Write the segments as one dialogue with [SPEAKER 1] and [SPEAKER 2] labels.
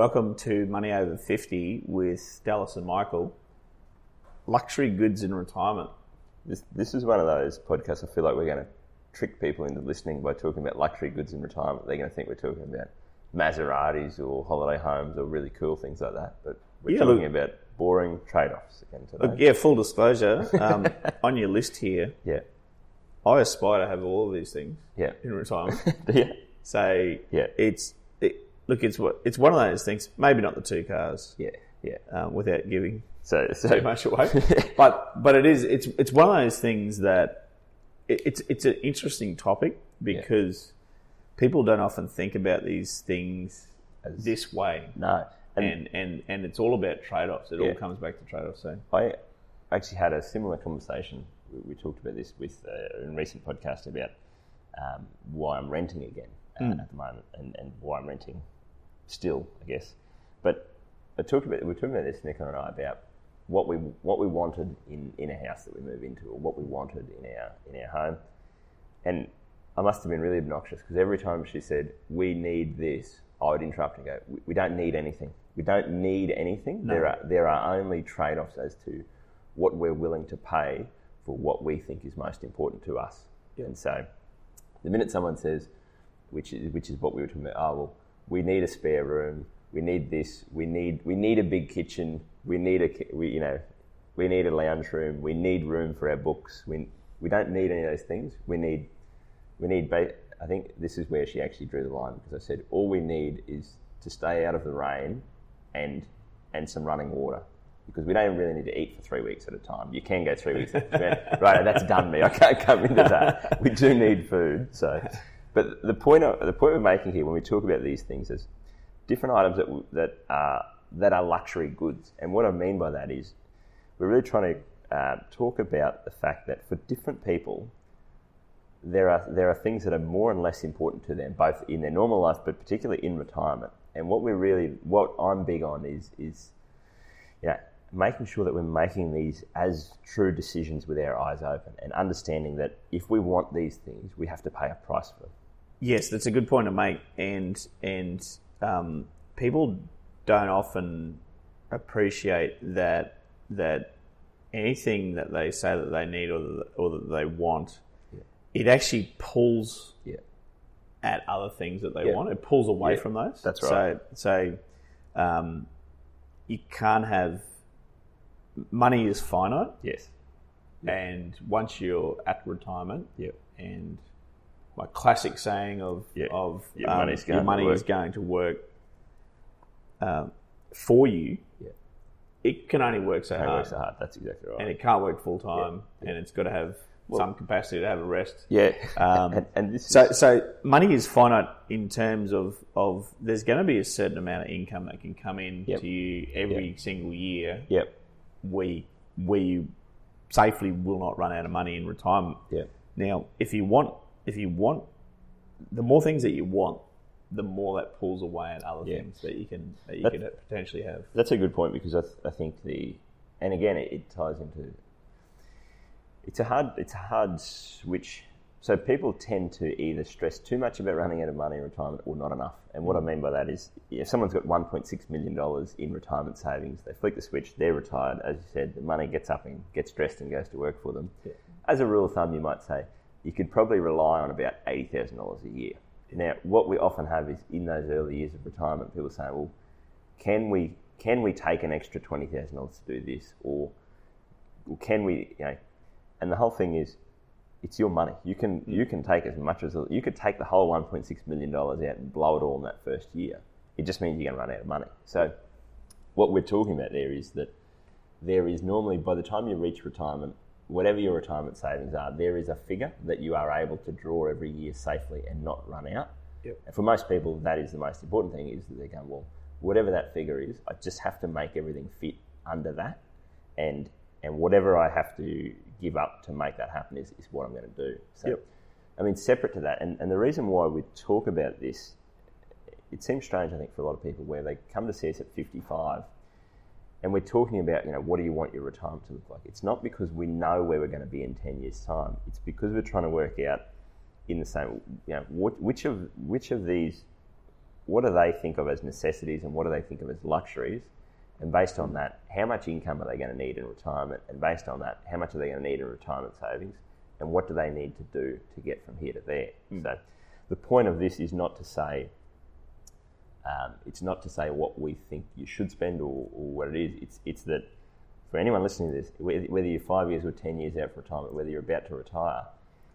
[SPEAKER 1] Welcome to Money Over 50 with Dallas and Michael. Luxury goods in retirement.
[SPEAKER 2] This, this is one of those podcasts I feel like we're going to trick people into listening by talking about luxury goods in retirement. They're going to think we're talking about Maseratis or holiday homes or really cool things like that. But we're
[SPEAKER 1] Yeah,
[SPEAKER 2] talking
[SPEAKER 1] look-
[SPEAKER 2] about boring trade offs again today.
[SPEAKER 1] Look, yeah, full disclosure, um, on your list here,
[SPEAKER 2] Yeah.
[SPEAKER 1] I aspire to have all of these things
[SPEAKER 2] Yeah.
[SPEAKER 1] in retirement.
[SPEAKER 2] yeah.
[SPEAKER 1] So
[SPEAKER 2] Yeah.
[SPEAKER 1] it's it, look, it's what it's one of those things. Maybe not the two cars,
[SPEAKER 2] Yeah. Yeah.
[SPEAKER 1] um, without giving
[SPEAKER 2] So, so
[SPEAKER 1] too much away. but but it is it's it's one of those things that it, it's it's an interesting topic because people don't often think about these things this way.
[SPEAKER 2] no. And,
[SPEAKER 1] and and and it's all about trade-offs. It all comes back to trade-offs. So
[SPEAKER 2] I actually had a similar conversation. We, we talked about this with uh, in a recent podcast about um, why I'm renting again uh,
[SPEAKER 1] Hmm.
[SPEAKER 2] at the moment, and, and why I'm renting still, I guess. But I talked about we were talking about this Nick and I about what we what we wanted in, in a house that we move into, or what we wanted in our in our home, and I must have been really obnoxious because every time she said we need this, I would interrupt and go, we, we don't need anything. We don't need anything. There are there are only trade offs as to what we're willing to pay for what we think is most important to us. And so, the minute someone says, which is which is what we were talking about, oh well, we need a spare room, we need this, we need we need a big kitchen, we need a we you know, we need a lounge room, we need room for our books. We we don't need any of those things. We need we need. Ba- I think this is where she actually drew the line because I said all we need is to stay out of the rain and and some running water because we don't really need to eat for three weeks at a time. You can go three weeks. At a right, that's done me. I can't come into that. We do need food. So, but the point of, the point we're making here when we talk about these things is different items that that are that are luxury goods. And what I mean by that is we're really trying to uh, talk about the fact that for different people, there are there are things that are more and less important to them, both in their normal life, but particularly in retirement. And what we're really, what I'm big on is is, you know, making sure that we're making these as true decisions with our eyes open, and understanding that if we want these things, we have to pay a price for them.
[SPEAKER 1] Yes, that's a good point to make. And and um, people don't often appreciate that that anything that they say that they need or that, or that they want, it actually pulls
[SPEAKER 2] Yeah.
[SPEAKER 1] at other things that they
[SPEAKER 2] Yeah.
[SPEAKER 1] want. It pulls away
[SPEAKER 2] Yeah,
[SPEAKER 1] from those.
[SPEAKER 2] that's right.
[SPEAKER 1] So, so um, you can't have money is finite,
[SPEAKER 2] Yes.
[SPEAKER 1] and once you're at retirement,
[SPEAKER 2] Yep.
[SPEAKER 1] and my classic saying of
[SPEAKER 2] Yeah.
[SPEAKER 1] of
[SPEAKER 2] Your
[SPEAKER 1] um,
[SPEAKER 2] money's
[SPEAKER 1] your
[SPEAKER 2] going to
[SPEAKER 1] money is going to work um, for you.
[SPEAKER 2] Yeah.
[SPEAKER 1] It can only work so
[SPEAKER 2] Don't
[SPEAKER 1] hard,
[SPEAKER 2] so hard. That's exactly right.
[SPEAKER 1] and it can't work full time, and it's got to have some capacity to have a rest.
[SPEAKER 2] yeah.
[SPEAKER 1] Um,
[SPEAKER 2] and, and this
[SPEAKER 1] So,
[SPEAKER 2] is,
[SPEAKER 1] so money is finite in terms of, of there's going to be a certain amount of income that can come in
[SPEAKER 2] Yep.
[SPEAKER 1] to you every
[SPEAKER 2] Yep.
[SPEAKER 1] single year.
[SPEAKER 2] yep.
[SPEAKER 1] We we safely will not run out of money in retirement.
[SPEAKER 2] Yep.
[SPEAKER 1] Now, if you want, if you want, the more things that you want, the more that pulls away at other
[SPEAKER 2] Yeah.
[SPEAKER 1] things that you can that you
[SPEAKER 2] That-
[SPEAKER 1] could potentially have.
[SPEAKER 2] That's a good point because I, th- I think the, and again, it, it ties into. It's a hard, it's a hard switch. So people tend to either stress too much about running out of money in retirement or not enough. And what I mm. mean by that is, if someone's got 1.6 million dollars in retirement savings, they flick the switch, they're retired. As you said, the money gets up and gets dressed and goes to work for them. As a rule of thumb, you might say you could probably rely on about eighty thousand dollars a year. Now, what we often have is in those early years of retirement, people say, "Well, can we can we take an extra twenty thousand dollars to do this, or, or can we, you know?" And the whole thing is, it's your money. You can hmm. you can take as much as you could take the whole one point six million dollars out and blow it all in that first year. It just means you're going to run out of money. So, what we're talking about there is that there is normally by the time you reach retirement, whatever your retirement savings are, there is a figure that you are able to draw every year safely and not run out.
[SPEAKER 1] Yep.
[SPEAKER 2] And for most people, that is the most important thing is that they're going, well, whatever that figure is, I just have to make everything fit under that. And and whatever I have to give up to make that happen is, is what I'm going to do. So,
[SPEAKER 1] Yep.
[SPEAKER 2] I mean, separate to that, and, and the reason why we talk about this, it seems strange, I think, for a lot of people where they come to see us at 55 and we're talking about, you know, what do you want your retirement to look like? It's not because we know where we're going to be in 10 years' time. It's because we're trying to work out in the same, you know, what, which of which of these, what do they think of as necessities and what do they think of as luxuries? And based on that, how much income are they going to need in retirement? And based on that, how much are they going to need in retirement savings? And what do they need to do to get from here to there? Hmm. So, the point of this is not to say um, it's not to say what we think you should spend or, or what it is. It's it's that for anyone listening to this, whether you're five years or ten years out for retirement, whether you're about to retire,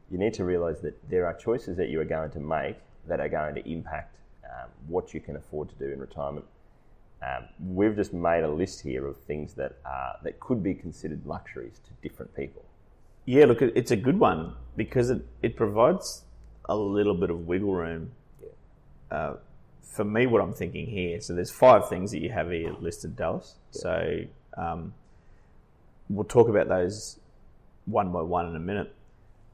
[SPEAKER 2] you need to realise that there are choices that you are going to make that are going to impact um, what you can afford to do in retirement. Um, we've just made a list here of things that are that could be considered luxuries to different people.
[SPEAKER 1] Yeah, look, it's a good one because it, it provides a little bit of wiggle room. Uh, for me, what I'm thinking here, so there's five things that you have here listed, Dallas. So um, we'll talk about those one by one in a minute.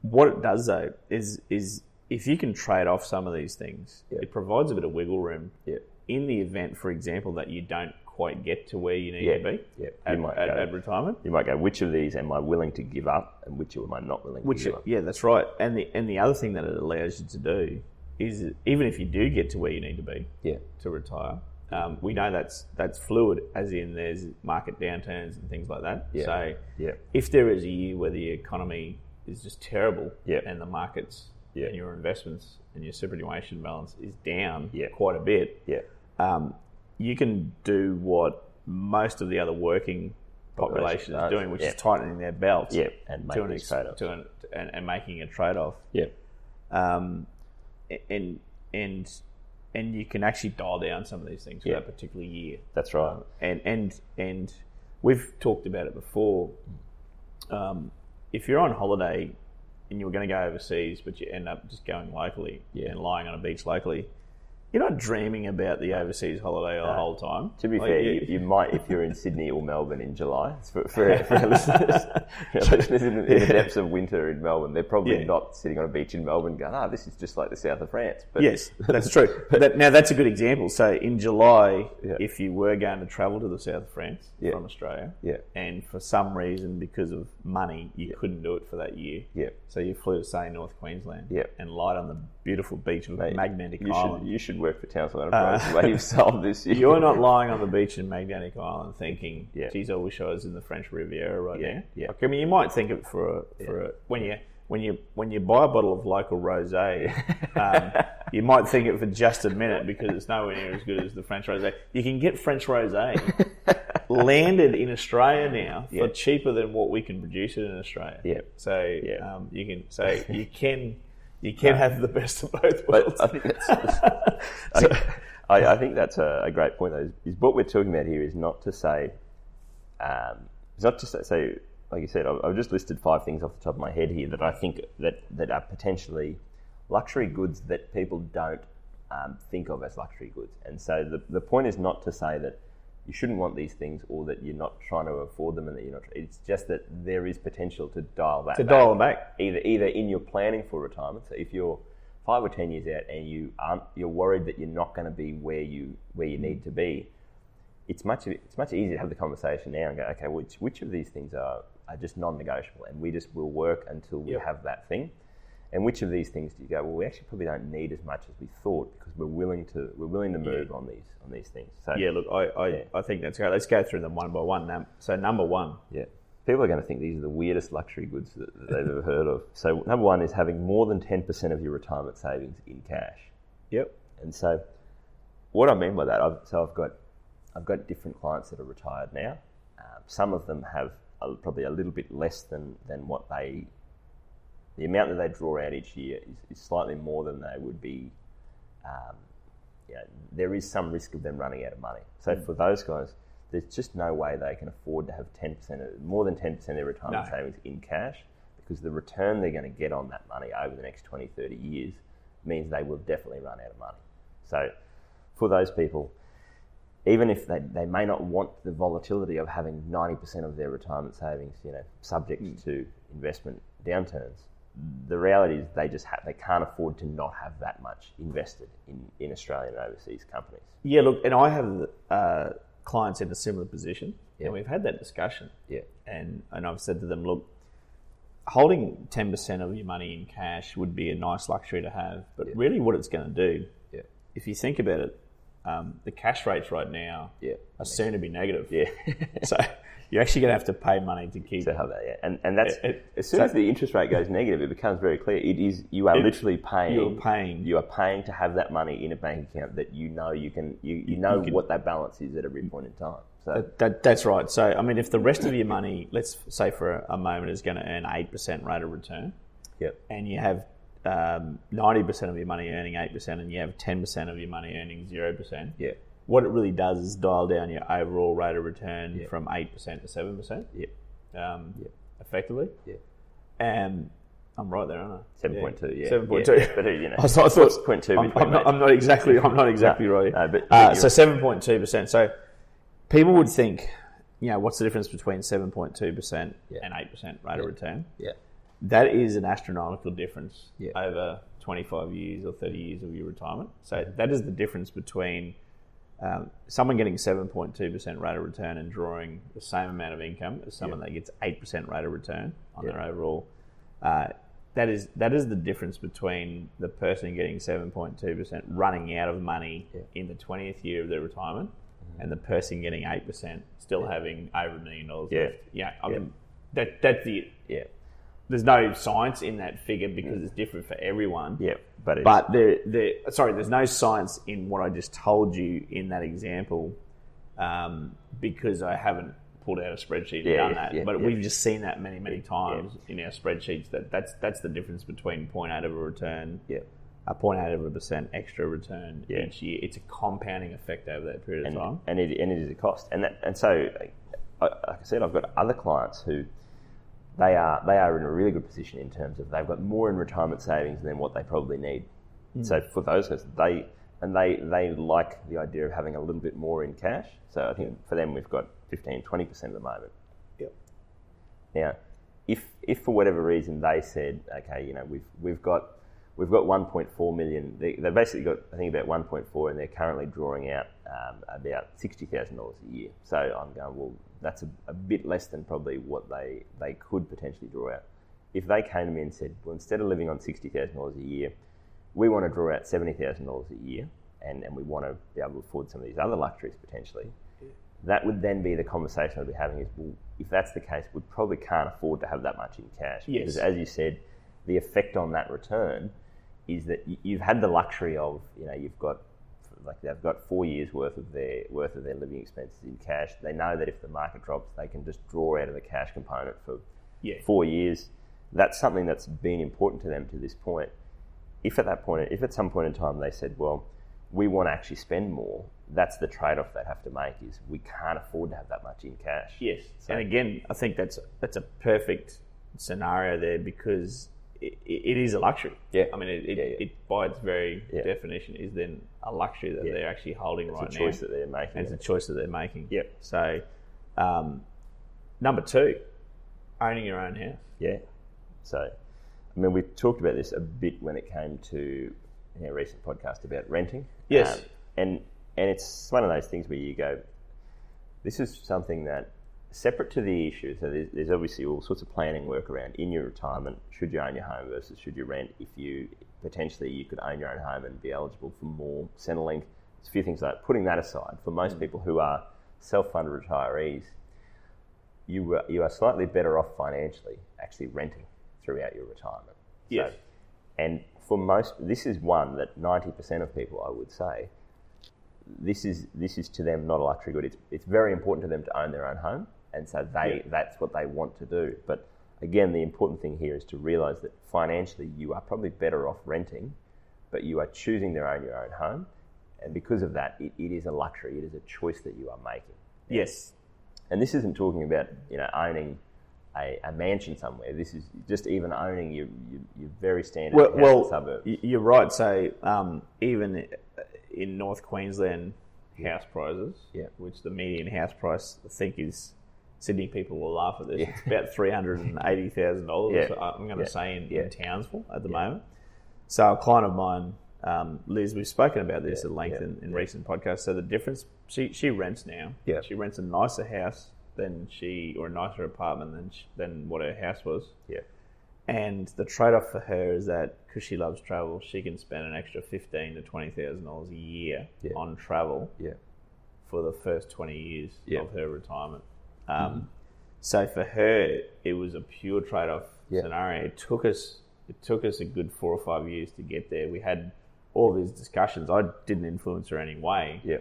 [SPEAKER 1] What it does though is is if you can trade off some of these things,
[SPEAKER 2] Yeah.
[SPEAKER 1] it provides a bit of wiggle room
[SPEAKER 2] Yeah.
[SPEAKER 1] in the event, for example, that you don't quite get to where you need
[SPEAKER 2] Yeah.
[SPEAKER 1] to be
[SPEAKER 2] Yeah. You
[SPEAKER 1] at,
[SPEAKER 2] might
[SPEAKER 1] at,
[SPEAKER 2] go-
[SPEAKER 1] at retirement.
[SPEAKER 2] You might go, which of these am I willing to give up, and which am I not willing
[SPEAKER 1] Which,
[SPEAKER 2] to give up?
[SPEAKER 1] yeah, that's right. And the and the other thing that it allows you to do is even if you do get to where you need to be
[SPEAKER 2] Yeah.
[SPEAKER 1] to retire, um, we know that's that's fluid, as in there's market downturns and things like that.
[SPEAKER 2] Yeah.
[SPEAKER 1] So
[SPEAKER 2] Yeah.
[SPEAKER 1] if there is a year where the economy is just terrible
[SPEAKER 2] Yeah.
[SPEAKER 1] and the markets and your investments and your superannuation balance is down quite a bit,
[SPEAKER 2] Yeah.
[SPEAKER 1] um, you can do what most of the other working population is doing, which is tightening their belts.
[SPEAKER 2] And
[SPEAKER 1] to
[SPEAKER 2] make
[SPEAKER 1] an ex- to an, and, and making a trade off.
[SPEAKER 2] Yeah.
[SPEAKER 1] Um, and and and you can actually dial down some of these things for
[SPEAKER 2] Yeah.
[SPEAKER 1] that particular year.
[SPEAKER 2] That's right.
[SPEAKER 1] And and and we've talked about it before. Um, if you're on holiday and you're going to go overseas, but you end up just going locally yeah. and lying on a beach locally, you're not dreaming about the overseas holiday the whole time.
[SPEAKER 2] To be
[SPEAKER 1] Like,
[SPEAKER 2] fair,
[SPEAKER 1] you-
[SPEAKER 2] you, might if you're in Sydney or Melbourne in July. For, for, for our listeners, our listeners in, the, in the depths of winter in Melbourne, they're probably
[SPEAKER 1] Yeah.
[SPEAKER 2] not sitting on a beach in Melbourne going, "Ah, this is just like the south of France." But
[SPEAKER 1] Yes, that's true. That, now that's a good example. So in July,
[SPEAKER 2] Yeah.
[SPEAKER 1] if you were going to travel to the south of France
[SPEAKER 2] Yeah.
[SPEAKER 1] from Australia, and for some reason because of money you couldn't do it for that year,
[SPEAKER 2] Yeah.
[SPEAKER 1] so you flew to say North Queensland,
[SPEAKER 2] Yeah.
[SPEAKER 1] and lied on the beautiful beach of Magnetic
[SPEAKER 2] you
[SPEAKER 1] Island.
[SPEAKER 2] should you should work for Townsville Enterprise. the way you've solved this. You,
[SPEAKER 1] You're not lying on the beach in Magnetic Island thinking,
[SPEAKER 2] Yeah.
[SPEAKER 1] "Geez, I wish I was in the French Riviera right
[SPEAKER 2] Yeah,
[SPEAKER 1] now."
[SPEAKER 2] yeah.
[SPEAKER 1] Like, I mean, you might think of it for a, for a, when you when you when you buy a bottle of local rosé, um, you might think it for just a minute because it's nowhere near as good as the French rosé. You can get French rosé landed in Australia now for
[SPEAKER 2] Yeah.
[SPEAKER 1] cheaper than what we can produce it in Australia.
[SPEAKER 2] Yeah.
[SPEAKER 1] So
[SPEAKER 2] Yeah.
[SPEAKER 1] Um, you can so you can you can have the best of both worlds.
[SPEAKER 2] I think that's. I, I, I think that's a, a great point. Though, is, is what we're talking about here is not to say, um, it's not to say, say, like you said, I've, I've just listed five things off the top of my head here that I think that that are potentially luxury goods that people don't um, think of as luxury goods. And so the the point is not to say that you shouldn't want these things or that you're not trying to afford them and that you're not. It's just that there is potential to dial that
[SPEAKER 1] to
[SPEAKER 2] back
[SPEAKER 1] dial them back.
[SPEAKER 2] either either in your planning for retirement. So if you're five or ten years out and you aren't, you're worried that you're not going to be where you where you need to be. It's much it's much easier to have the conversation now and go, okay, which which of these things are are just non-negotiable, and we just will work until we
[SPEAKER 1] Yep.
[SPEAKER 2] have that thing. And which of these things do you go? Well, we actually probably don't need as much as we thought because we're willing to we're willing to move on these on these things. So
[SPEAKER 1] Yeah, look, I, I,
[SPEAKER 2] Yeah.
[SPEAKER 1] I think that's great. Let's go through them one by one. Now, so number one,
[SPEAKER 2] Yeah. People are going to think these are the weirdest luxury goods that that they've ever heard of. So, number one is having more than 10% of your retirement savings in cash.
[SPEAKER 1] yep,
[SPEAKER 2] And so, what I mean by that, I've, so I've got, I've got different clients that are retired now. Um, some of them have a, probably a little bit less than, than what they, the amount that they draw out each year is, is slightly more than they would be. Um, you know, there is some risk of them running out of money. So for those guys, there's just no way they can afford to have 10% of, more than 10% of their retirement
[SPEAKER 1] No.
[SPEAKER 2] savings in cash because the return they're going to get on that money over the next 20, 30 years means they will definitely run out of money. So for those people, even if they, they may not want the volatility of having 90% of their retirement savings, you know, subject
[SPEAKER 1] Mm.
[SPEAKER 2] to investment downturns, the reality is they just have, they can't afford to not have that much invested in, in Australian and overseas companies.
[SPEAKER 1] Yeah, look, and I have uh, clients in a similar position,
[SPEAKER 2] Yeah.
[SPEAKER 1] and we've had that discussion.
[SPEAKER 2] Yeah.
[SPEAKER 1] And and I've said to them, look, holding ten percent of your money in cash would be a nice luxury to have, but
[SPEAKER 2] Yeah.
[SPEAKER 1] really, what it's going to do,
[SPEAKER 2] Yeah.
[SPEAKER 1] if you think about it, um, the cash rates right now
[SPEAKER 2] Yeah.
[SPEAKER 1] are soon to be negative.
[SPEAKER 2] Yeah.
[SPEAKER 1] so you're actually going to have to pay money to keep.
[SPEAKER 2] to have that, yeah. And, and that's,
[SPEAKER 1] It- it-
[SPEAKER 2] as soon
[SPEAKER 1] so-
[SPEAKER 2] as the interest rate goes negative, it becomes very clear. It is, you are
[SPEAKER 1] It-
[SPEAKER 2] literally paying.
[SPEAKER 1] you're paying.
[SPEAKER 2] You are paying to have that money in a bank account that you know you can, you, you know
[SPEAKER 1] you can-
[SPEAKER 2] what that balance is at every point in time. So,
[SPEAKER 1] That, that, that's right. So, I mean, if the rest of your money, let's say for a, a moment, is going to earn 8% rate of return,
[SPEAKER 2] yep.
[SPEAKER 1] and you have um, 90% of your money earning 8% and you have 10% of your money earning 0%,
[SPEAKER 2] Yeah.
[SPEAKER 1] what it really does is dial down your overall rate of return
[SPEAKER 2] Yeah.
[SPEAKER 1] from 8% to 7%,
[SPEAKER 2] Yeah.
[SPEAKER 1] um,
[SPEAKER 2] Yeah.
[SPEAKER 1] effectively.
[SPEAKER 2] Yeah.
[SPEAKER 1] And I'm right there, aren't I?
[SPEAKER 2] 7.2, yeah.
[SPEAKER 1] 7.2.
[SPEAKER 2] Yeah, but, you know,
[SPEAKER 1] I thought, I thought
[SPEAKER 2] 0.2
[SPEAKER 1] I'm, I'm not. I'm not exactly, I'm not exactly
[SPEAKER 2] No,
[SPEAKER 1] right.
[SPEAKER 2] no, but-
[SPEAKER 1] uh, so 7.2%. So people would think, you know, what's the difference between 7.2% and 8% rate of return?
[SPEAKER 2] Yeah.
[SPEAKER 1] That is an astronomical difference
[SPEAKER 2] Yeah.
[SPEAKER 1] over 25 years or 30 years of your retirement. So that is the difference between um, someone getting 7.2% rate of return and drawing the same amount of income as someone that gets 8% rate of return on their overall. Uh, that is that is the difference between the person getting 7.2% running out of money
[SPEAKER 2] Yeah.
[SPEAKER 1] in the 20th year of their retirement and the person getting 8% still having over a million dollars
[SPEAKER 2] Yeah.
[SPEAKER 1] left. Yeah, I
[SPEAKER 2] Yeah.
[SPEAKER 1] mean, that, that's the
[SPEAKER 2] Yeah.
[SPEAKER 1] There's no science in that figure because it's different for everyone.
[SPEAKER 2] Yeah. But, it's,
[SPEAKER 1] But there, there, sorry, there's no science in what I just told you in that example um, because I haven't pulled out a spreadsheet and
[SPEAKER 2] Yeah,
[SPEAKER 1] done
[SPEAKER 2] yeah,
[SPEAKER 1] that.
[SPEAKER 2] yeah,
[SPEAKER 1] but
[SPEAKER 2] yeah.
[SPEAKER 1] we've just seen that many, many times in our spreadsheets. That that's that's the difference between 0.8 of a return,
[SPEAKER 2] Yeah.
[SPEAKER 1] a 0.8 of a percent extra return
[SPEAKER 2] Yeah.
[SPEAKER 1] each year. It's a compounding effect over that period
[SPEAKER 2] and,
[SPEAKER 1] of time.
[SPEAKER 2] and it and it is a cost. And that, and so, like like I said, I've got other clients who they are they are in a really good position in terms of they've got more in retirement savings than what they probably need. Hmm. So for those guys, they and they they like the idea of having a little bit more in cash. So I think for them, we've got 15, 20 percent at the moment.
[SPEAKER 1] Yep.
[SPEAKER 2] Now, if if for whatever reason they said, okay, you know, we've we've got we've got 1.4 million. They, they've basically got I think about 1.4, and they're currently drawing out um, about sixty thousand dollars a year. So I'm going, well, that's a, a bit less than probably what they they could potentially draw out. If they came to me and said, well, instead of living on sixty thousand dollars a year, we want to draw out seventy thousand dollars a year, and, and we want to be able to afford some of these other luxuries potentially that would then be the conversation I'd be having is, well, if that's the case, we probably can't afford to have that much in cash.
[SPEAKER 1] Yes.
[SPEAKER 2] Because as you said, the effect on that return is that you've had the luxury of, you know, you've got, like they've got four years worth of their, worth of their living expenses in cash. They know that if the market drops, they can just draw out of the cash component for
[SPEAKER 1] Yeah.
[SPEAKER 2] four years. That's something that's been important to them to this point. If at that point, if at some point in time they said, well, we want to actually spend more, that's the trade-off they have to make is we can't afford to have that much in cash.
[SPEAKER 1] Yes,
[SPEAKER 2] So-
[SPEAKER 1] and again, I think that's that's a perfect scenario there because it, it is a luxury.
[SPEAKER 2] Yeah.
[SPEAKER 1] I mean, it, it,
[SPEAKER 2] Yeah, yeah.
[SPEAKER 1] it by its very
[SPEAKER 2] Yeah.
[SPEAKER 1] definition is then a luxury that they're actually holding
[SPEAKER 2] It's
[SPEAKER 1] right now.
[SPEAKER 2] It's a choice that they're making.
[SPEAKER 1] it's a choice that they're making.
[SPEAKER 2] Yep.
[SPEAKER 1] So, um, number two, owning your own house.
[SPEAKER 2] Yeah. So, I mean, we talked about this a bit when it came to in our recent podcast about renting.
[SPEAKER 1] Yes.
[SPEAKER 2] Um, and and it's one of those things where you go, this is something that separate to the issue. So there's, there's obviously all sorts of planning work around in your retirement. Should you own your home versus should you rent? If you potentially you could own your own home and be eligible for more Centrelink. There's a few things like that. putting that aside. For most mm. people who are self-funded retirees, you were, you are slightly better off financially actually renting throughout your retirement.
[SPEAKER 1] Yes.
[SPEAKER 2] and for most, this is one that ninety percent of people, I would say, this is this is to them not a luxury good. It's it's very important to them to own their own home, and so they
[SPEAKER 1] Yeah.
[SPEAKER 2] that's what they want to do. But again, the important thing here is to realise that financially you are probably better off renting, but you are choosing to own your own home, and because of that, it, it is a luxury. It is a choice that you are making.
[SPEAKER 1] Yes.
[SPEAKER 2] And this isn't talking about you know owning a, a mansion somewhere. This is just even owning your your, your very standard
[SPEAKER 1] Well, well
[SPEAKER 2] suburb.
[SPEAKER 1] you're right. So um, even in North Queensland, house prices,
[SPEAKER 2] Yeah.
[SPEAKER 1] which the median house price I think is Sydney people will laugh at this. It's about three hundred and eighty thousand dollars.
[SPEAKER 2] Yeah.
[SPEAKER 1] I'm going to
[SPEAKER 2] Yeah.
[SPEAKER 1] say in,
[SPEAKER 2] Yeah.
[SPEAKER 1] in Townsville at the moment. So a client of mine, um, Liz, we've spoken about this
[SPEAKER 2] Yeah.
[SPEAKER 1] at length
[SPEAKER 2] Yeah.
[SPEAKER 1] in, in recent podcasts. So the difference, she she rents now.
[SPEAKER 2] Yeah.
[SPEAKER 1] She rents a nicer house than she, or a nicer apartment than she, than what her house was.
[SPEAKER 2] Yeah,
[SPEAKER 1] And the trade off for her is that because she loves travel, she can spend an extra fifteen to twenty thousand dollars a year
[SPEAKER 2] Yeah.
[SPEAKER 1] on travel
[SPEAKER 2] yeah,
[SPEAKER 1] for the first twenty years
[SPEAKER 2] Yeah.
[SPEAKER 1] of her retirement. Um, So for her, it was a pure trade off
[SPEAKER 2] Yeah.
[SPEAKER 1] scenario. It took us it took us a good four or five years to get there. We had all these discussions. I didn't influence her any way
[SPEAKER 2] yeah,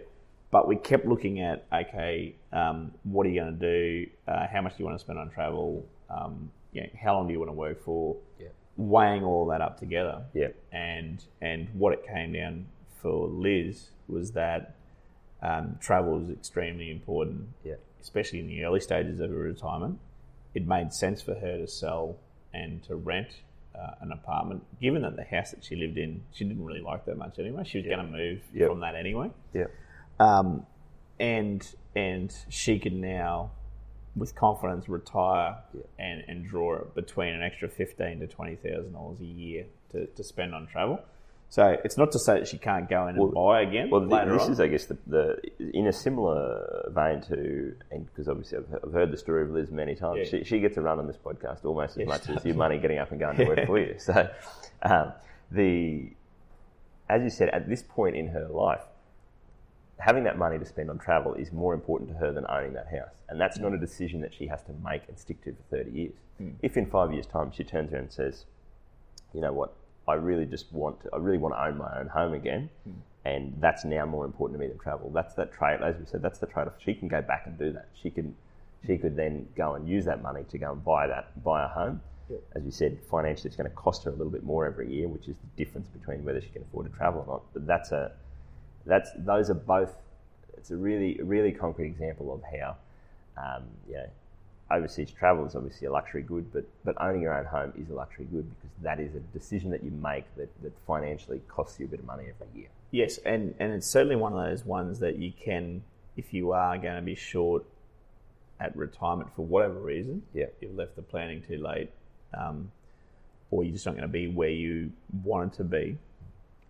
[SPEAKER 1] but we kept looking at okay, um, what are you going to do? Uh, how much do you want to spend on travel? Um, you know, how long do you want to work for?
[SPEAKER 2] Yeah.
[SPEAKER 1] Weighing all that up together,
[SPEAKER 2] yeah,
[SPEAKER 1] and and what it came down for Liz was that um, travel was extremely important,
[SPEAKER 2] yeah,
[SPEAKER 1] especially in the early stages of her retirement. It made sense for her to sell and to rent uh, an apartment, given that the house that she lived in she didn't really like that much anyway. She was going to move
[SPEAKER 2] Yep.
[SPEAKER 1] from that anyway
[SPEAKER 2] yeah,
[SPEAKER 1] um, and and she can now, with confidence, retire
[SPEAKER 2] Yeah.
[SPEAKER 1] and, and draw between an extra fifteen to twenty thousand dollars a year to, to spend on travel. So it's not to say that she can't go in and
[SPEAKER 2] Well-
[SPEAKER 1] buy again
[SPEAKER 2] Well, this
[SPEAKER 1] on.
[SPEAKER 2] is, I guess, the, the in a similar vein to, because obviously I've, I've heard the story of Liz many times.
[SPEAKER 1] Yeah.
[SPEAKER 2] She, she gets a run on this podcast almost as
[SPEAKER 1] Yes,
[SPEAKER 2] much as your money getting up and going to work for you. So, um, the as you said, at this point in her life, having that money to spend on travel is more important to her than owning that house, and that's not a decision that she has to make and stick to for thirty years. If in five years' time she turns around and says, you know what, I really just want to, I really want to own my own home again. And that's now more important to me than travel. That's that trade, as we said, that's the trade off. She can go back and do that. She can, she could then go and use that money to go and buy that, buy a home. As you said, financially, it's going to cost her a little bit more every year, which is the difference between whether she can afford to travel or not. But that's a, that's those are both. It's a really, really concrete example of how, um, you know, overseas travel is obviously a luxury good, but but owning your own home is a luxury good because that is a decision that you make that, that financially costs you a bit of money every year.
[SPEAKER 1] Yes, and, and it's certainly one of those ones that you can, if you are going to be short at retirement for whatever reason,
[SPEAKER 2] Yeah.
[SPEAKER 1] you've left the planning too late, um, or you're just not going to be where you wanted to be,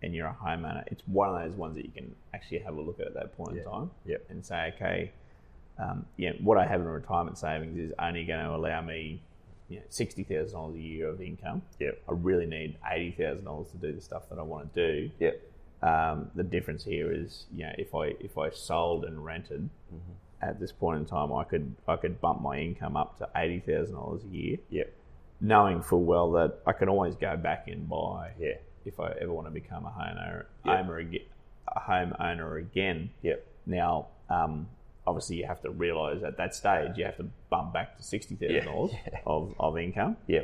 [SPEAKER 1] and you're a homeowner, it's one of those ones that you can actually have a look at at that point in time
[SPEAKER 2] Yeah.
[SPEAKER 1] and say, okay, um, yeah, what I have in retirement savings is only going to allow me you know, sixty thousand dollars a year of income.
[SPEAKER 2] Yeah.
[SPEAKER 1] I really need eighty thousand dollars to do the stuff that I want to do.
[SPEAKER 2] Yeah.
[SPEAKER 1] Um, the difference here is, you know, if I if I sold and rented
[SPEAKER 2] Mm-hmm.
[SPEAKER 1] at this point in time, I could I could bump my income up to eighty thousand dollars a year,
[SPEAKER 2] Yeah.
[SPEAKER 1] knowing full well that I can always go back and buy
[SPEAKER 2] Yeah.
[SPEAKER 1] if I ever want to become a homeowner,
[SPEAKER 2] Yeah.
[SPEAKER 1] homeowner again, a homeowner again.
[SPEAKER 2] Yeah.
[SPEAKER 1] Now, um, obviously, you have to realise at that stage you have to bump back to sixty thousand dollars of, of income.
[SPEAKER 2] Yeah.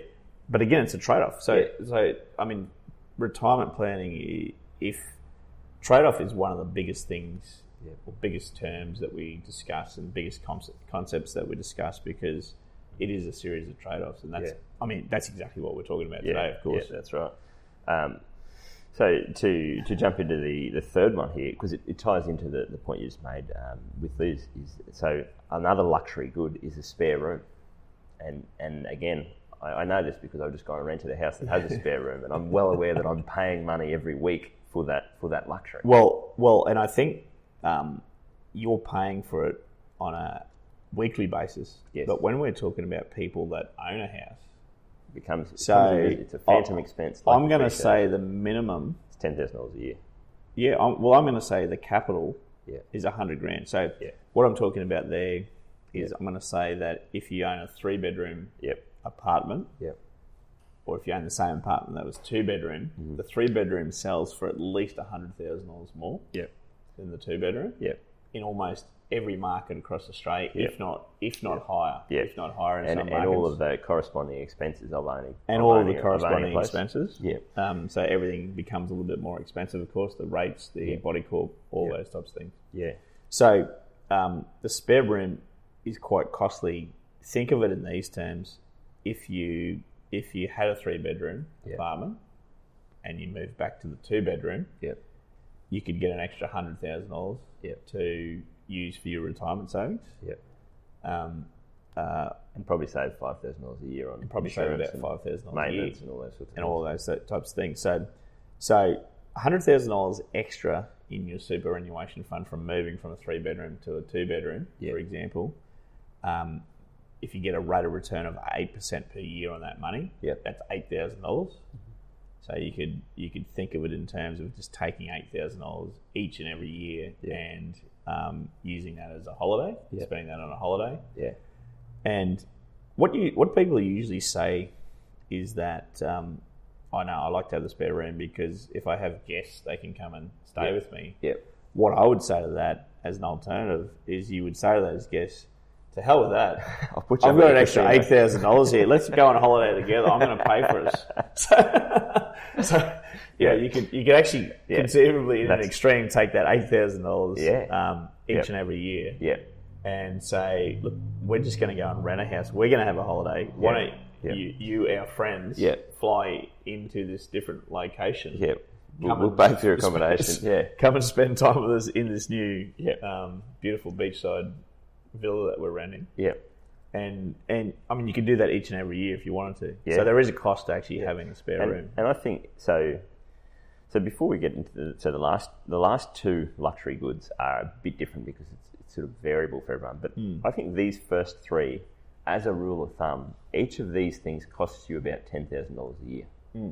[SPEAKER 1] But again, it's a trade off. So,
[SPEAKER 2] Yeah.
[SPEAKER 1] so I mean, retirement planning, if trade off is one of the biggest things,
[SPEAKER 2] Yeah.
[SPEAKER 1] or biggest terms that we discuss and biggest concept, concepts that we discuss because it is a series of trade offs. And that's,
[SPEAKER 2] Yeah.
[SPEAKER 1] I mean, that's exactly what we're talking about
[SPEAKER 2] Yeah,
[SPEAKER 1] today, of course.
[SPEAKER 2] Yeah, that's right. Um, so to to jump into the, the third one here, because it, it ties into the, the point you just made um, with Liz, is so another luxury good is a spare room, and and again. I I know this because I've just gone and rented a house that has a spare room, and I'm well aware that I'm paying money every week for that for that luxury.
[SPEAKER 1] Well, well, and I think um, you're paying for it on a weekly basis.
[SPEAKER 2] Yes.
[SPEAKER 1] But when we're talking about people that own a house,
[SPEAKER 2] becomes,
[SPEAKER 1] so
[SPEAKER 2] becomes a, it's a phantom
[SPEAKER 1] I-
[SPEAKER 2] expense. like
[SPEAKER 1] I'm going to say the minimum.
[SPEAKER 2] it's ten thousand dollars a year.
[SPEAKER 1] Yeah, I'm, well, I'm going to say the capital
[SPEAKER 2] Yeah.
[SPEAKER 1] is a hundred grand. So
[SPEAKER 2] Yeah.
[SPEAKER 1] what I'm talking about there is I'm going to say that if you own a three bedroom
[SPEAKER 2] Yep.
[SPEAKER 1] apartment,
[SPEAKER 2] Yep.
[SPEAKER 1] or if you own the same apartment that was two bedroom,
[SPEAKER 2] Mm-hmm.
[SPEAKER 1] the three bedroom sells for at least hundred thousand dollars more
[SPEAKER 2] Yep.
[SPEAKER 1] than the two bedroom.
[SPEAKER 2] Yep.
[SPEAKER 1] in almost every market across Australia,
[SPEAKER 2] Yeah.
[SPEAKER 1] if not if not higher,
[SPEAKER 2] Yeah.
[SPEAKER 1] if not higher in
[SPEAKER 2] And, and all of the corresponding expenses of owning
[SPEAKER 1] and
[SPEAKER 2] of
[SPEAKER 1] all
[SPEAKER 2] owning
[SPEAKER 1] the
[SPEAKER 2] a- of owning a
[SPEAKER 1] corresponding expenses.
[SPEAKER 2] Yeah.
[SPEAKER 1] Um, so everything becomes a little bit more expensive, of course. The rates, the body corp, all those types of things.
[SPEAKER 2] Yeah.
[SPEAKER 1] So um, the spare room is quite costly. Think of it in these terms: if you if you had a three bedroom apartment and you moved back to the two bedroom,
[SPEAKER 2] Yep.
[SPEAKER 1] you could get an extra hundred thousand dollars
[SPEAKER 2] Yep.
[SPEAKER 1] to use for your retirement savings.
[SPEAKER 2] Yep.
[SPEAKER 1] Um, uh,
[SPEAKER 2] And probably save five thousand dollars a year on
[SPEAKER 1] probably save about five thousand dollars a year
[SPEAKER 2] and all those sorts of
[SPEAKER 1] and all those types of things. So, so hundred thousand dollars extra in your superannuation fund from moving from a three bedroom to a two bedroom,
[SPEAKER 2] Yeah.
[SPEAKER 1] for example. Um, if you get a rate of return of eight percent per year on that money,
[SPEAKER 2] Yep.
[SPEAKER 1] that's eight thousand dollars. So you could you could think of it in terms of just taking eight thousand dollars each and every year
[SPEAKER 2] Yeah.
[SPEAKER 1] and um, using that as a holiday,
[SPEAKER 2] Yeah.
[SPEAKER 1] spending that on a holiday.
[SPEAKER 2] Yeah.
[SPEAKER 1] And what you what people usually say is that um, I know I like to have the spare room because if I have guests, they can come and stay
[SPEAKER 2] Yeah.
[SPEAKER 1] with me.
[SPEAKER 2] Yep.
[SPEAKER 1] What I would say to that as an alternative is you would say to those guests, "To hell with that!
[SPEAKER 2] I'll put you
[SPEAKER 1] I've got an extra eight thousand dollars here. Let's go on a holiday together. I'm going to pay for us." So, so yeah, you could you could actually
[SPEAKER 2] Yeah.
[SPEAKER 1] conceivably in an extreme take that eight thousand dollars um, each
[SPEAKER 2] Yep.
[SPEAKER 1] and every year
[SPEAKER 2] Yeah.
[SPEAKER 1] and say, look, we're just going to go and rent a house. We're going to have a holiday. Why don't
[SPEAKER 2] Yeah.
[SPEAKER 1] you, you, our friends,
[SPEAKER 2] Yeah.
[SPEAKER 1] fly into this different location?
[SPEAKER 2] Yeah. We'll,
[SPEAKER 1] Come
[SPEAKER 2] we'll pay for your accommodation. Yeah.
[SPEAKER 1] Come and spend time with us in this new,
[SPEAKER 2] Yeah.
[SPEAKER 1] um, beautiful beachside villa that we're renting.
[SPEAKER 2] Yeah.
[SPEAKER 1] And and I mean, you could do that each and every year if you wanted to.
[SPEAKER 2] Yeah.
[SPEAKER 1] So there is a cost to actually having a spare
[SPEAKER 2] And,
[SPEAKER 1] room.
[SPEAKER 2] and I think so. So before we get into the so the last the last two luxury goods are a bit different because it's, it's sort of variable for everyone. But
[SPEAKER 1] Hmm.
[SPEAKER 2] I think these first three, as a rule of thumb, each of these things costs you about ten thousand dollars a year.
[SPEAKER 1] Hmm.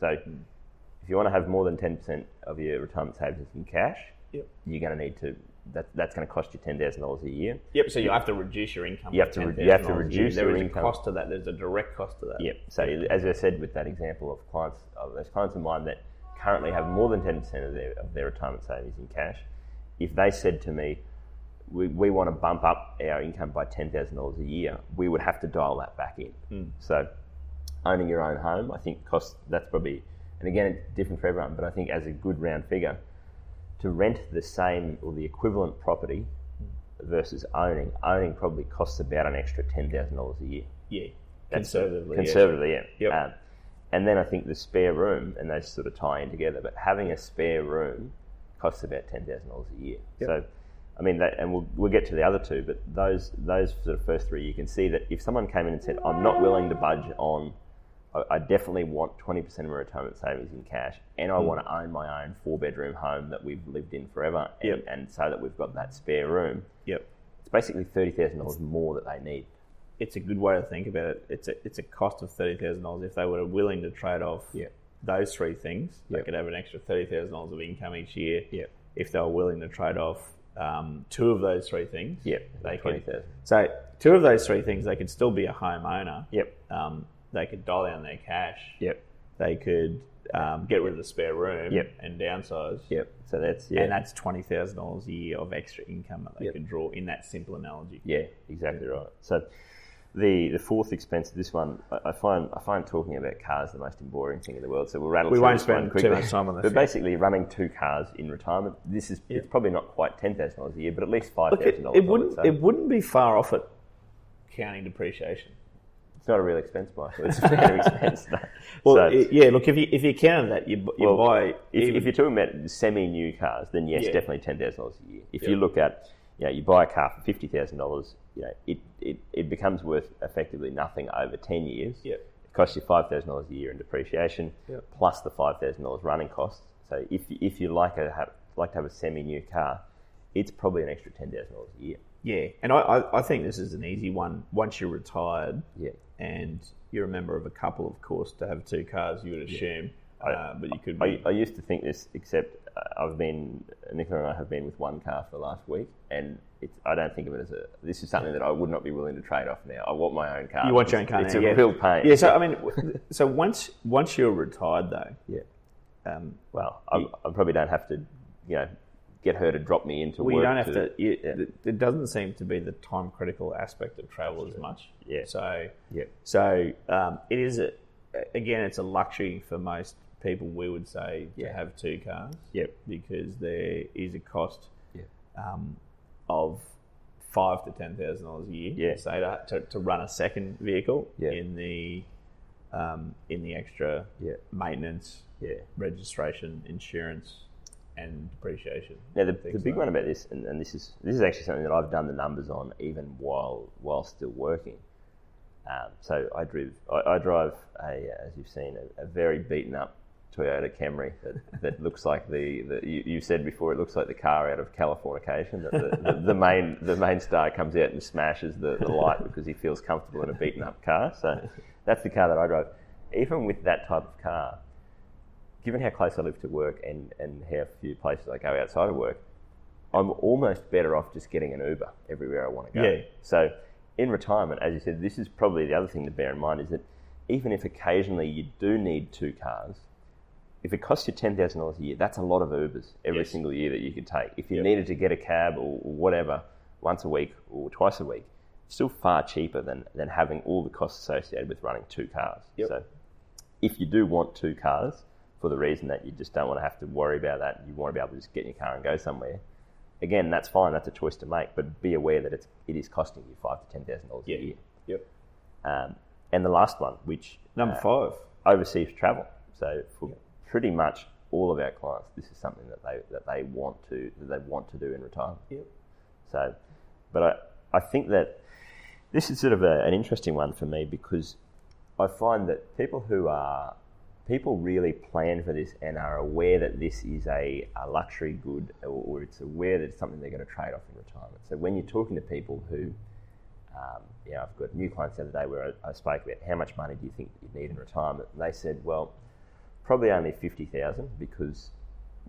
[SPEAKER 2] So if you want to have more than ten percent of your retirement savings in cash,
[SPEAKER 1] Yep.
[SPEAKER 2] you're going to need to. That, that's going to cost you ten thousand dollars a year.
[SPEAKER 1] Yep. So you have to reduce your income.
[SPEAKER 2] You have to re- you have to
[SPEAKER 1] $10,000 a year.
[SPEAKER 2] reduce
[SPEAKER 1] There
[SPEAKER 2] your income.
[SPEAKER 1] a cost to that. There's a direct cost to that.
[SPEAKER 2] Yep. So as I said with that example of clients, of those clients of mine that currently have more than ten percent of their of their retirement savings in cash, if they said to me, we, we want to bump up our income by ten thousand dollars a year, we would have to dial that back in. So owning your own home, I think costs that's probably, and again it's different for everyone, but I think as a good round figure, to rent the same or the equivalent property versus owning, owning probably costs about an extra ten thousand dollars a year.
[SPEAKER 1] Yeah.
[SPEAKER 2] That's
[SPEAKER 1] Conservatively. yeah.
[SPEAKER 2] Conservatively, yeah.
[SPEAKER 1] Yep.
[SPEAKER 2] Um, and then I think the spare room, and those sort of tie in together. But having a spare room costs about ten thousand dollars a year. So, I mean, that, and we'll we'll get to the other two, but those those sort of first three, you can see that if someone came in and said, "I'm not willing to budge on," I, definitely want twenty percent of my retirement savings in cash, and I
[SPEAKER 1] Hmm.
[SPEAKER 2] want to own my own four bedroom home that we've lived in forever, and,
[SPEAKER 1] Yep.
[SPEAKER 2] and so that we've got that spare room.
[SPEAKER 1] Yep.
[SPEAKER 2] It's basically thirty thousand dollars more that they need.
[SPEAKER 1] It's a good way to think about it. It's a it's a cost of thirty thousand dollars if they were willing to trade off
[SPEAKER 2] Yeah.
[SPEAKER 1] those three things. They could have an extra thirty thousand dollars of income each year.
[SPEAKER 2] Yep.
[SPEAKER 1] If they were willing to trade off um, two of those three things.
[SPEAKER 2] Yep,
[SPEAKER 1] They could. So two of those three things, they could still be a homeowner.
[SPEAKER 2] Yep.
[SPEAKER 1] Um, they could dial down their cash.
[SPEAKER 2] Yep.
[SPEAKER 1] They could um, get rid of the spare room.
[SPEAKER 2] Yep.
[SPEAKER 1] And downsize.
[SPEAKER 2] Yep. So that's yeah.
[SPEAKER 1] And that's twenty thousand dollars a year of extra income that they
[SPEAKER 2] Yep.
[SPEAKER 1] could draw in that simple analogy.
[SPEAKER 2] yeah, exactly right. So the the fourth expense, this one, I, I find I find talking about cars the most boring thing in the world. So we'll rattle.
[SPEAKER 1] We
[SPEAKER 2] through
[SPEAKER 1] won't spend too much time on this,
[SPEAKER 2] But
[SPEAKER 1] yeah.
[SPEAKER 2] basically, running two cars in retirement, this is it's probably not quite ten thousand dollars a year, but at least five thousand
[SPEAKER 1] it,
[SPEAKER 2] dollars.
[SPEAKER 1] it wouldn't it wouldn't be far off it counting depreciation.
[SPEAKER 2] It's not a real expense, Michael. It's a fair expense. No.
[SPEAKER 1] Well,
[SPEAKER 2] So-
[SPEAKER 1] yeah. Look, if you if you counted that, you, you
[SPEAKER 2] Well,
[SPEAKER 1] buy
[SPEAKER 2] if,
[SPEAKER 1] even-
[SPEAKER 2] if you're talking about semi-new cars, then yes,
[SPEAKER 1] Yeah.
[SPEAKER 2] definitely ten thousand dollars a year. If
[SPEAKER 1] Yeah.
[SPEAKER 2] you look at, you know, you buy a car for fifty thousand dollars, you know, it, it, it becomes worth effectively nothing over ten years.
[SPEAKER 1] Yeah.
[SPEAKER 2] It costs you five thousand dollars a year in depreciation,
[SPEAKER 1] Yeah.
[SPEAKER 2] plus the five thousand dollars running costs. So if if you like a have, like to have a semi-new car, it's probably an extra ten thousand dollars a year.
[SPEAKER 1] yeah, and I, I I think this is an easy one. Once you're retired
[SPEAKER 2] Yeah.
[SPEAKER 1] and you're a member of a couple, of course, to have two cars, you would assume, uh, but you could
[SPEAKER 2] I,
[SPEAKER 1] be.
[SPEAKER 2] I used to think this, except uh, I've been Nicola and I have been with one car for the last week, and it's, I don't think of it as a. This is something that I would not be willing to trade off now. I want my own car.
[SPEAKER 1] you want your own car
[SPEAKER 2] It's
[SPEAKER 1] now,
[SPEAKER 2] a
[SPEAKER 1] yeah.
[SPEAKER 2] real pain.
[SPEAKER 1] Yeah, so I mean, so once once you're retired, though,
[SPEAKER 2] yeah.
[SPEAKER 1] um,
[SPEAKER 2] Well, I, I probably don't have to, you know, get her to drop me into
[SPEAKER 1] well,
[SPEAKER 2] work.
[SPEAKER 1] you don't have to. You,
[SPEAKER 2] yeah.
[SPEAKER 1] It doesn't seem to be the time critical aspect of travel as much.
[SPEAKER 2] Yeah.
[SPEAKER 1] So
[SPEAKER 2] Yeah.
[SPEAKER 1] So um, it is a, again, it's a luxury for most people. We would say to
[SPEAKER 2] Yeah.
[SPEAKER 1] have two cars.
[SPEAKER 2] Yep.
[SPEAKER 1] Because there is a cost
[SPEAKER 2] Yeah.
[SPEAKER 1] um, of five to ten thousand dollars a year.
[SPEAKER 2] Yeah.
[SPEAKER 1] say to, to to run a second vehicle
[SPEAKER 2] Yeah.
[SPEAKER 1] in the um, in the extra
[SPEAKER 2] Yeah.
[SPEAKER 1] maintenance,
[SPEAKER 2] Yeah.
[SPEAKER 1] registration, insurance, and depreciation.
[SPEAKER 2] Now the, the big
[SPEAKER 1] like
[SPEAKER 2] one about this, and, and this is this is actually something that I've done the numbers on even while while still working. Um, so I drove I, I drive a as you've seen a, a very beaten up Toyota Camry that, that looks like the, the you, you said before it looks like the car out of Californication. That the, the, the main the main star comes out and smashes the, the light because he feels comfortable in a beaten up car. So that's the car that I drive. Even with that type of car, given how close I live to work and, and how few places I go outside of work, I'm almost better off just getting an Uber everywhere I want to go.
[SPEAKER 1] Yeah.
[SPEAKER 2] So in retirement, as you said, this is probably the other thing to bear in mind is that even if occasionally you do need two cars, if it costs you ten thousand dollars a year, that's a lot of Ubers every
[SPEAKER 1] Yes.
[SPEAKER 2] single year that you could take. If you
[SPEAKER 1] Yep.
[SPEAKER 2] needed to get a cab or, or whatever once a week or twice a week, it's still far cheaper than, than having all the costs associated with running two cars.
[SPEAKER 1] Yep.
[SPEAKER 2] So if you do want two cars for the reason that you just don't want to have to worry about that, you want to be able to just get in your car and go somewhere. Again, that's fine. That's a choice to make, but be aware that it's it is costing you five to ten thousand dollars
[SPEAKER 1] Yeah.
[SPEAKER 2] a year.
[SPEAKER 1] Yep.
[SPEAKER 2] Um, and the last one, which
[SPEAKER 1] Number
[SPEAKER 2] uh,
[SPEAKER 1] five.
[SPEAKER 2] overseas travel. So for pretty much all of our clients, this is something that they that they want to that they want to do in retirement.
[SPEAKER 1] Yep.
[SPEAKER 2] So, but I, I think that this is sort of a, an interesting one for me because I find that people who are people really plan for this and are aware that this is a, a luxury good or, or it's aware that it's something they're going to trade off in retirement. So when you're talking to people who, um, you know, I've got new clients the other day where I, I spoke about how much money do you think you need in retirement, and they said, well, probably only fifty thousand because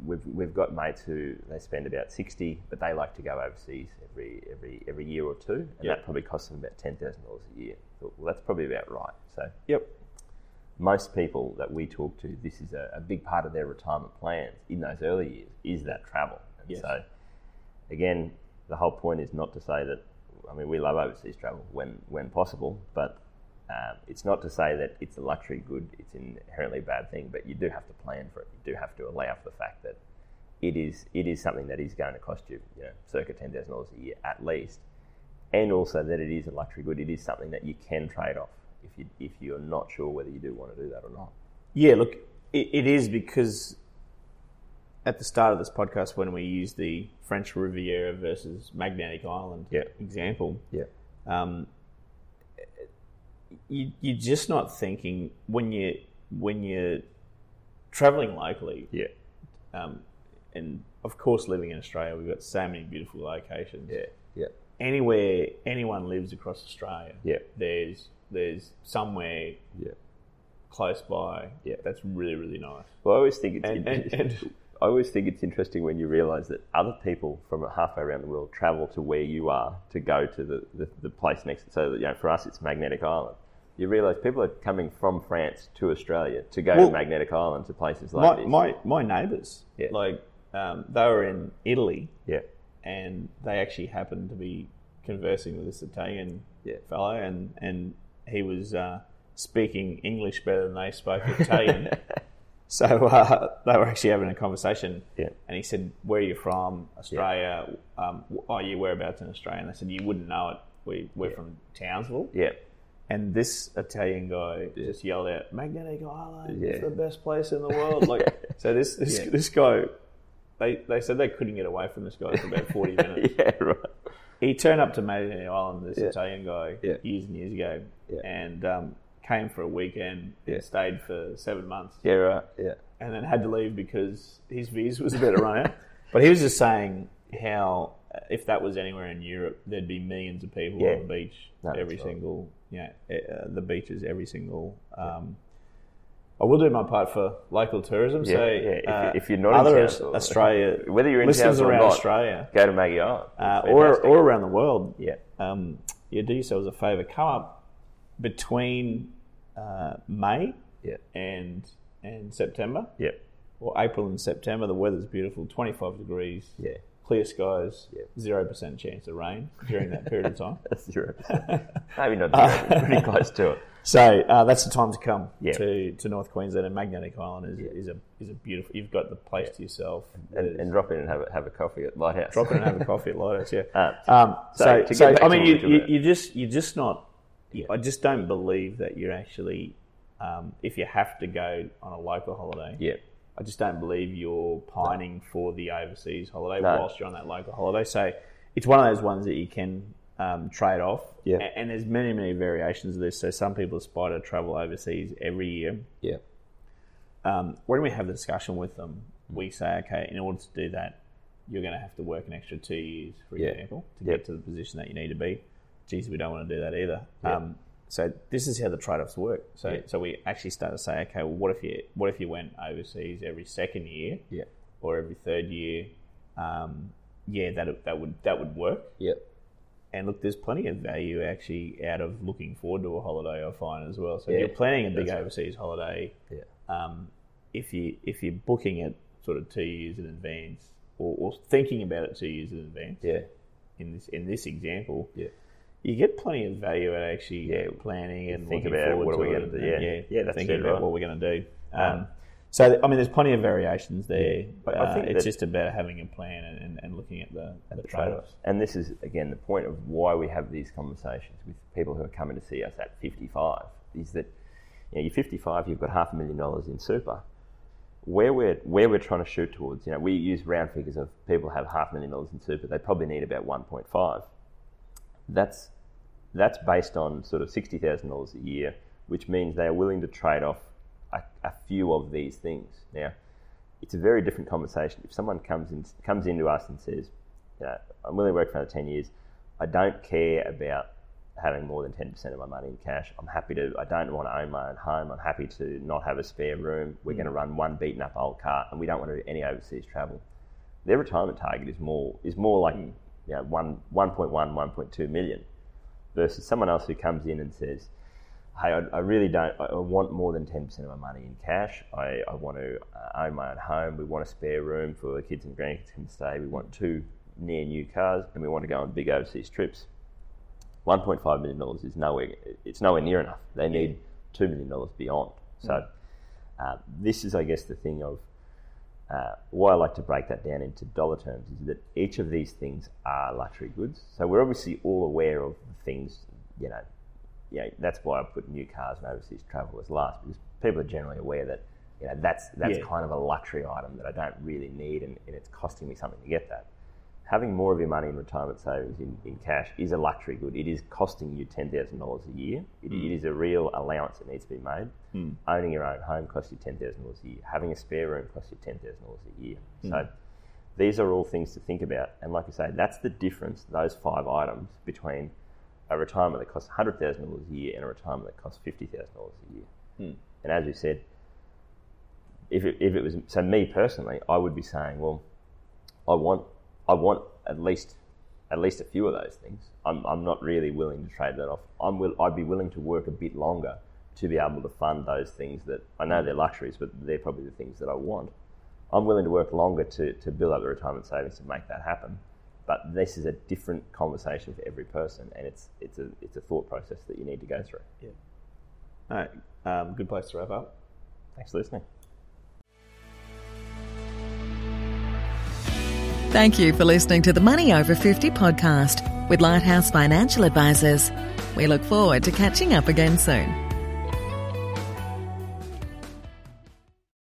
[SPEAKER 2] we've we've got mates who they spend about sixty, but they like to go overseas every every every year or two, and
[SPEAKER 1] Yep.
[SPEAKER 2] that probably costs them about ten thousand dollars a year. Thought, well, that's probably about right. So
[SPEAKER 1] Yep.
[SPEAKER 2] most people that we talk to, this is a, a big part of their retirement plans in those early years is that travel. And
[SPEAKER 1] Yes.
[SPEAKER 2] so, again, the whole point is not to say that. I mean, we love overseas travel when when possible, but um, it's not to say that it's a luxury good. It's an inherently bad thing, but you do have to plan for it. You do have to allow for the fact that it is it is something that is going to cost you, you know, circa ten thousand dollars a year at least, and also that it is a luxury good. It is something that you can trade off if you if you're not sure whether you do want to do that or not.
[SPEAKER 1] Yeah, look, it, it is because at the start of this podcast, when we used the French Riviera versus Magnetic Island
[SPEAKER 2] Yeah.
[SPEAKER 1] example,
[SPEAKER 2] Yeah.
[SPEAKER 1] um, you, you're just not thinking when you when you're traveling locally,
[SPEAKER 2] Yeah.
[SPEAKER 1] um, and of course, living in Australia, we've got so many beautiful locations.
[SPEAKER 2] Yeah. Yeah.
[SPEAKER 1] Anywhere anyone lives across Australia,
[SPEAKER 2] Yeah.
[SPEAKER 1] there's there's somewhere
[SPEAKER 2] Yeah.
[SPEAKER 1] close by
[SPEAKER 2] Yeah.
[SPEAKER 1] that's really really nice.
[SPEAKER 2] Well, I always think it's
[SPEAKER 1] And- and- and-
[SPEAKER 2] I always think it's interesting when you realise that other people from halfway around the world travel to where you are to go to the, the, the place next. So that, you know, for us, it's Magnetic Island. You realise people are coming from France to Australia to go
[SPEAKER 1] Well,
[SPEAKER 2] to Magnetic Island to places like
[SPEAKER 1] my,
[SPEAKER 2] this.
[SPEAKER 1] my my neighbours,
[SPEAKER 2] Yeah.
[SPEAKER 1] like um, they were in Italy,
[SPEAKER 2] yeah,
[SPEAKER 1] and they actually happened to be conversing with this Italian
[SPEAKER 2] Yeah.
[SPEAKER 1] fellow, and and he was uh, speaking English better than they spoke Italian. so uh, they were actually having a conversation,
[SPEAKER 2] Yeah.
[SPEAKER 1] and he said, "Where are you from? Australia? Um, are you whereabouts in Australia?" And they said, "You wouldn't know it. We we're
[SPEAKER 2] Yeah.
[SPEAKER 1] from Townsville."
[SPEAKER 2] yeah,
[SPEAKER 1] And this Italian guy just yelled out, "Magnetic Island is the best place in the world!" Like, so this this,
[SPEAKER 2] Yeah.
[SPEAKER 1] this guy, they they said they couldn't get away from this guy for about forty minutes.
[SPEAKER 2] yeah, right.
[SPEAKER 1] He turned up to Magnetic Island, this
[SPEAKER 2] Yeah.
[SPEAKER 1] Italian guy,
[SPEAKER 2] Yeah.
[SPEAKER 1] years and years ago,
[SPEAKER 2] Yeah.
[SPEAKER 1] and um, came for a weekend
[SPEAKER 2] Yeah.
[SPEAKER 1] and stayed for seven months,
[SPEAKER 2] Yeah, right. Yeah,
[SPEAKER 1] and then had to leave because his visa was about to run out. But he was just saying how if that was anywhere in Europe, there'd be millions of people
[SPEAKER 2] Yeah.
[SPEAKER 1] on the beach
[SPEAKER 2] No,
[SPEAKER 1] every
[SPEAKER 2] right.
[SPEAKER 1] single, you know, uh, the beaches every single. Um, I will do my part for local tourism.
[SPEAKER 2] Yeah,
[SPEAKER 1] so
[SPEAKER 2] yeah. If-
[SPEAKER 1] uh,
[SPEAKER 2] if you're not in
[SPEAKER 1] other
[SPEAKER 2] town,
[SPEAKER 1] Aus- Australia,
[SPEAKER 2] Whether you're in
[SPEAKER 1] listeners
[SPEAKER 2] town or
[SPEAKER 1] around
[SPEAKER 2] not,
[SPEAKER 1] Australia
[SPEAKER 2] go to Maggie Island.
[SPEAKER 1] uh, or or around the world,
[SPEAKER 2] yeah,
[SPEAKER 1] um, yeah, do yourselves a favour. Come up between uh, May
[SPEAKER 2] yeah,
[SPEAKER 1] and and September,
[SPEAKER 2] yeah,
[SPEAKER 1] or April and September. The weather's beautiful, twenty five degrees,
[SPEAKER 2] yeah.
[SPEAKER 1] clear skies,
[SPEAKER 2] Yep.
[SPEAKER 1] zero percent chance of rain during that period of time.
[SPEAKER 2] Zero percent. Maybe not zero, but pretty close to it.
[SPEAKER 1] So uh, that's the time to come
[SPEAKER 2] Yeah.
[SPEAKER 1] to, to North Queensland and Magnetic Island is, is a is a beautiful. You've got the place to yourself.
[SPEAKER 2] And, and drop in and have a, have a coffee at Lighthouse.
[SPEAKER 1] drop in and have a coffee at Lighthouse. Yeah.
[SPEAKER 2] Uh,
[SPEAKER 1] Um,
[SPEAKER 2] so
[SPEAKER 1] so, so, I mean,
[SPEAKER 2] what
[SPEAKER 1] you,
[SPEAKER 2] we're
[SPEAKER 1] you, you just you're just not. I just don't believe that you're actually. Um, if you have to go on a local holiday,
[SPEAKER 2] yeah.
[SPEAKER 1] I just don't believe you're pining for the overseas holiday
[SPEAKER 2] No.
[SPEAKER 1] whilst you're on that local holiday. So it's one of those ones that you can um, trade off.
[SPEAKER 2] Yeah.
[SPEAKER 1] A- And, there's many, many variations of this. So some people aspire to travel overseas every year.
[SPEAKER 2] Yeah.
[SPEAKER 1] Um, when we have the discussion with them, we say, okay, in order to do that, you're going to have to work an extra two years, for
[SPEAKER 2] Yeah.
[SPEAKER 1] example, to
[SPEAKER 2] Yep.
[SPEAKER 1] get to the position that you need to be. Geez, we don't want to do that either.
[SPEAKER 2] Yep.
[SPEAKER 1] Um, so this is how the trade-offs work. So, so we actually start to say, okay, well, what if you what if you went overseas every second year?
[SPEAKER 2] Yeah.
[SPEAKER 1] or every third year, um, yeah, that that would that would work.
[SPEAKER 2] Yeah.
[SPEAKER 1] And look, there's plenty of value actually out of looking forward to a holiday. I find as well. So
[SPEAKER 2] Yeah,
[SPEAKER 1] if you're planning a big
[SPEAKER 2] that's right.
[SPEAKER 1] overseas holiday,
[SPEAKER 2] Yeah.
[SPEAKER 1] um, if you if you're booking it sort of two years in advance, or, or thinking about it two years in advance,
[SPEAKER 2] Yeah.
[SPEAKER 1] in this in this example,
[SPEAKER 2] Yeah.
[SPEAKER 1] You get plenty of value at actually
[SPEAKER 2] Yeah,
[SPEAKER 1] planning and
[SPEAKER 2] think about
[SPEAKER 1] forward
[SPEAKER 2] what are we
[SPEAKER 1] it
[SPEAKER 2] gonna do,
[SPEAKER 1] and,
[SPEAKER 2] yeah. Yeah, that's
[SPEAKER 1] thinking about
[SPEAKER 2] right.
[SPEAKER 1] what we're going to do. Um,
[SPEAKER 2] Um,
[SPEAKER 1] so I mean, there's plenty of variations there.
[SPEAKER 2] But I
[SPEAKER 1] Uh,
[SPEAKER 2] think
[SPEAKER 1] it's just about having a plan and, and, and looking at the, at the trade
[SPEAKER 2] trade-offs.
[SPEAKER 1] offs.
[SPEAKER 2] And this is again the point of why we have these conversations with people who are coming to see us at 55 is that you know, you're 55, you've got half a million dollars in super. Where we're where we're trying to shoot towards, you know, we use round figures of people have half a million dollars in super. They probably need about 1.5. That's that's based on sort of sixty thousand dollars a year, which means they are willing to trade off a, a few of these things. Now, it's a very different conversation. If someone comes in comes into us and says, you know, I'm willing to work for another ten years, I don't care about having more than ten percent of my money in cash. I'm happy to. I don't want to own my own home. I'm happy to not have a spare room. We're going to mm. run one beaten up old car, and we don't want to do any overseas travel. Their retirement target is more is more like mm. You know one 1.1, 1.2 million versus someone else who comes in and says, "Hey, I, I really don't. I I want more than ten percent of my money in cash. I, I want to uh, own my own home. We want a spare room for the kids and grandkids to stay. We want two near new cars, and we want to go on big overseas trips." One point five million dollars is nowhere. It's nowhere near enough. They need two million dollars beyond. So, uh, this is, I guess, the thing of uh, why I like to break that down into dollar terms is that each of these things are luxury goods. So we're obviously all aware of the things, you know, yeah, that's why I put new cars and overseas travel as last because people are generally aware that, you know, that's that's
[SPEAKER 1] Yeah.
[SPEAKER 2] kind of a luxury item that I don't really need and, and it's costing me something to get that. Having more of your money in retirement savings in, in cash is a luxury good. It is costing you ten thousand dollars a year. It, hmm. it is a real allowance that needs to be made. Hmm. Owning your own home costs you ten thousand dollars a year. Having a spare room costs you ten thousand dollars a year. Hmm. So these are all things to think about. And like I say, that's the difference. Those five items between a retirement that costs hundred thousand dollars a year and a retirement that costs fifty thousand dollars a year. And as you said, if it, if it was so, me personally, I would be saying, well, I want I want at least at least a few of those things. I'm, I'm not really willing to trade that off. I'm will, I'd be willing to work a bit longer to be able to fund those things that I know they're luxuries, but they're probably the things that I want. I'm willing to work longer to, to build up the retirement savings to make that happen. But this is a different conversation for every person, and it's it's a it's a thought process that you need to go through. Yeah.
[SPEAKER 1] All right, um, good place to wrap up.
[SPEAKER 2] Thanks for listening.
[SPEAKER 3] Thank you for listening to the Money Over 50 podcast with Lighthouse Financial Advisors. We look forward to catching up again soon.